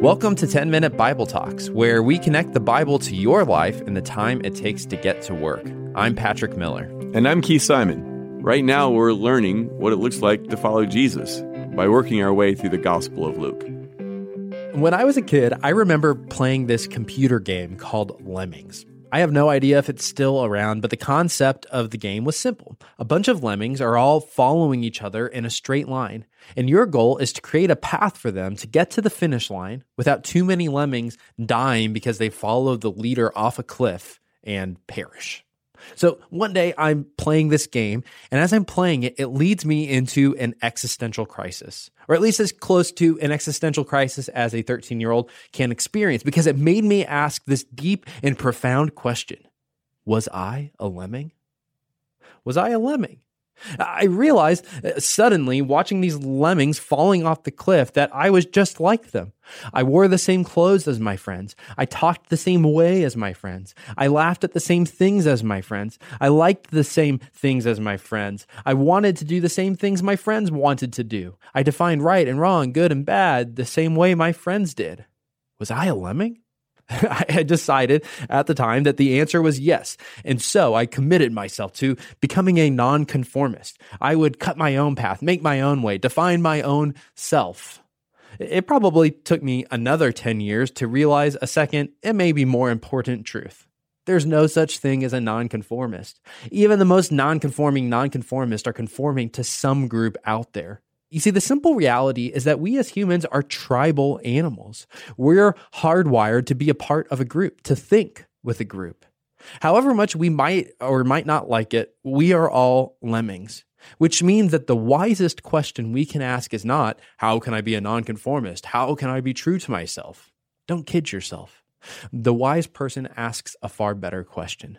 Welcome to 10 Minute Bible Talks, where we connect the Bible to your life in the time it takes to get to work. I'm Patrick Miller. And I'm Keith Simon. Right now, we're learning what it looks like to follow Jesus by working our way through the Gospel of Luke. When I was a kid, I remember playing this computer game called Lemmings. I have no idea if it's still around, but the concept of the game was simple. A bunch of lemmings are all following each other in a straight line, and your goal is to create a path for them to get to the finish line without too many lemmings dying because they followed the leader off a cliff and perish. So one day I'm playing this game, and as I'm playing it, it leads me into an existential crisis, or at least as close to an existential crisis as a 13 year old can experience, because it made me ask this deep and profound question Was I a lemming? Was I a lemming? I realized uh, suddenly, watching these lemmings falling off the cliff, that I was just like them. I wore the same clothes as my friends. I talked the same way as my friends. I laughed at the same things as my friends. I liked the same things as my friends. I wanted to do the same things my friends wanted to do. I defined right and wrong, good and bad, the same way my friends did. Was I a lemming? I had decided at the time that the answer was yes. And so I committed myself to becoming a nonconformist. I would cut my own path, make my own way, define my own self. It probably took me another 10 years to realize a second and maybe more important truth. There's no such thing as a nonconformist. Even the most nonconforming nonconformists are conforming to some group out there. You see, the simple reality is that we as humans are tribal animals. We're hardwired to be a part of a group, to think with a group. However much we might or might not like it, we are all lemmings, which means that the wisest question we can ask is not, How can I be a nonconformist? How can I be true to myself? Don't kid yourself. The wise person asks a far better question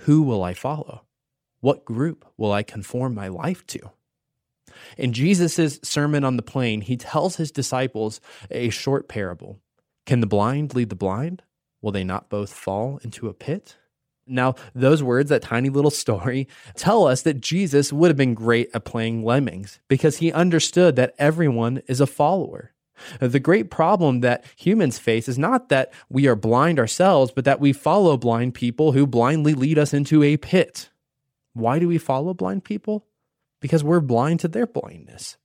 Who will I follow? What group will I conform my life to? In Jesus' Sermon on the Plain, he tells his disciples a short parable Can the blind lead the blind? Will they not both fall into a pit? Now, those words, that tiny little story, tell us that Jesus would have been great at playing lemmings because he understood that everyone is a follower. The great problem that humans face is not that we are blind ourselves, but that we follow blind people who blindly lead us into a pit. Why do we follow blind people? Because we're blind to their blindness.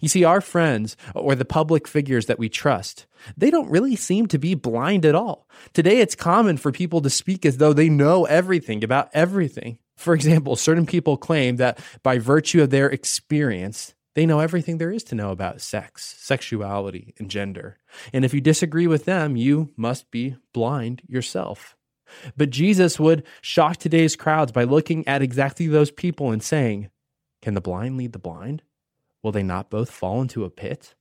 You see, our friends or the public figures that we trust, they don't really seem to be blind at all. Today, it's common for people to speak as though they know everything about everything. For example, certain people claim that by virtue of their experience, they know everything there is to know about sex, sexuality, and gender. And if you disagree with them, you must be blind yourself. But Jesus would shock today's crowds by looking at exactly those people and saying, can the blind lead the blind? Will they not both fall into a pit?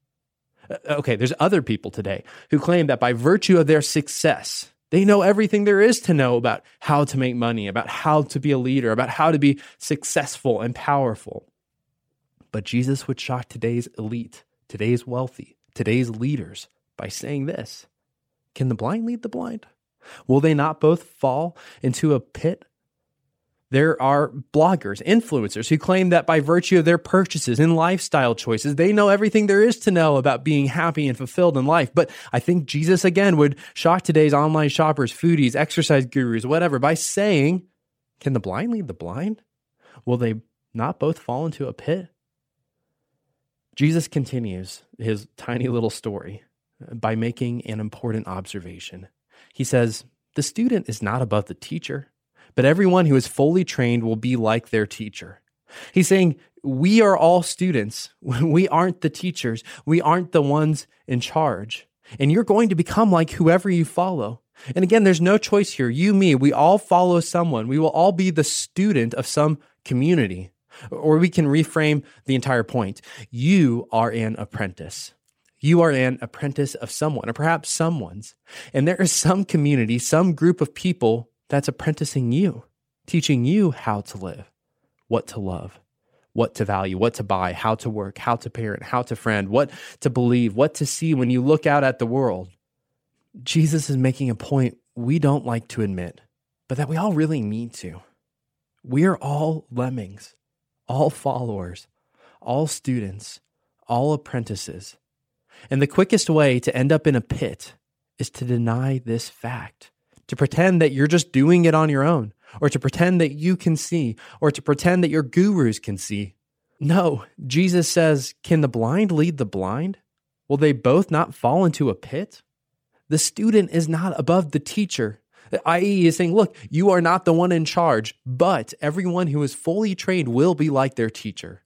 Uh, okay, there's other people today who claim that by virtue of their success, they know everything there is to know about how to make money, about how to be a leader, about how to be successful and powerful. But Jesus would shock today's elite, today's wealthy, today's leaders by saying this Can the blind lead the blind? Will they not both fall into a pit there are bloggers, influencers who claim that by virtue of their purchases and lifestyle choices, they know everything there is to know about being happy and fulfilled in life. But I think Jesus again would shock today's online shoppers, foodies, exercise gurus, whatever, by saying, Can the blind lead the blind? Will they not both fall into a pit? Jesus continues his tiny little story by making an important observation. He says, The student is not above the teacher but everyone who is fully trained will be like their teacher. He's saying, We are all students. We aren't the teachers. We aren't the ones in charge. And you're going to become like whoever you follow. And again, there's no choice here. You, me, we all follow someone. We will all be the student of some community. Or we can reframe the entire point. You are an apprentice. You are an apprentice of someone, or perhaps someone's. And there is some community, some group of people that's apprenticing you, teaching you how to live, what to love, what to value, what to buy, how to work, how to parent, how to friend, what to believe, what to see when you look out at the world. Jesus is making a point we don't like to admit, but that we all really need to. We are all lemmings, all followers, all students, all apprentices. And the quickest way to end up in a pit is to deny this fact, to pretend that you're just doing it on your own, or to pretend that you can see, or to pretend that your gurus can see. No, Jesus says, Can the blind lead the blind? Will they both not fall into a pit? The student is not above the teacher. IE is saying, Look, you are not the one in charge, but everyone who is fully trained will be like their teacher.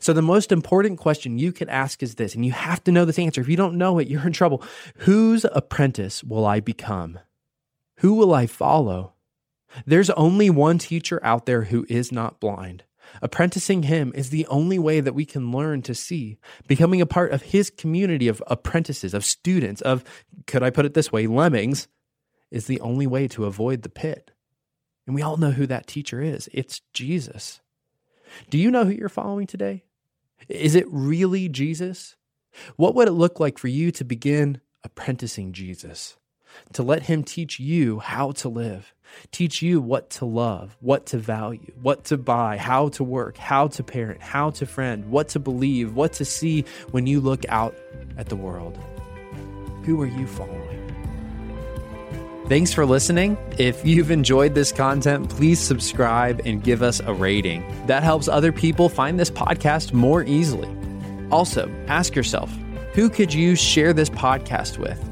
So, the most important question you can ask is this, and you have to know this answer. If you don't know it, you're in trouble. Whose apprentice will I become? Who will I follow? There's only one teacher out there who is not blind. Apprenticing him is the only way that we can learn to see. Becoming a part of his community of apprentices, of students, of, could I put it this way, lemmings, is the only way to avoid the pit. And we all know who that teacher is it's Jesus. Do you know who you're following today? Is it really Jesus? What would it look like for you to begin apprenticing Jesus? To let him teach you how to live, teach you what to love, what to value, what to buy, how to work, how to parent, how to friend, what to believe, what to see when you look out at the world. Who are you following? Thanks for listening. If you've enjoyed this content, please subscribe and give us a rating. That helps other people find this podcast more easily. Also, ask yourself who could you share this podcast with?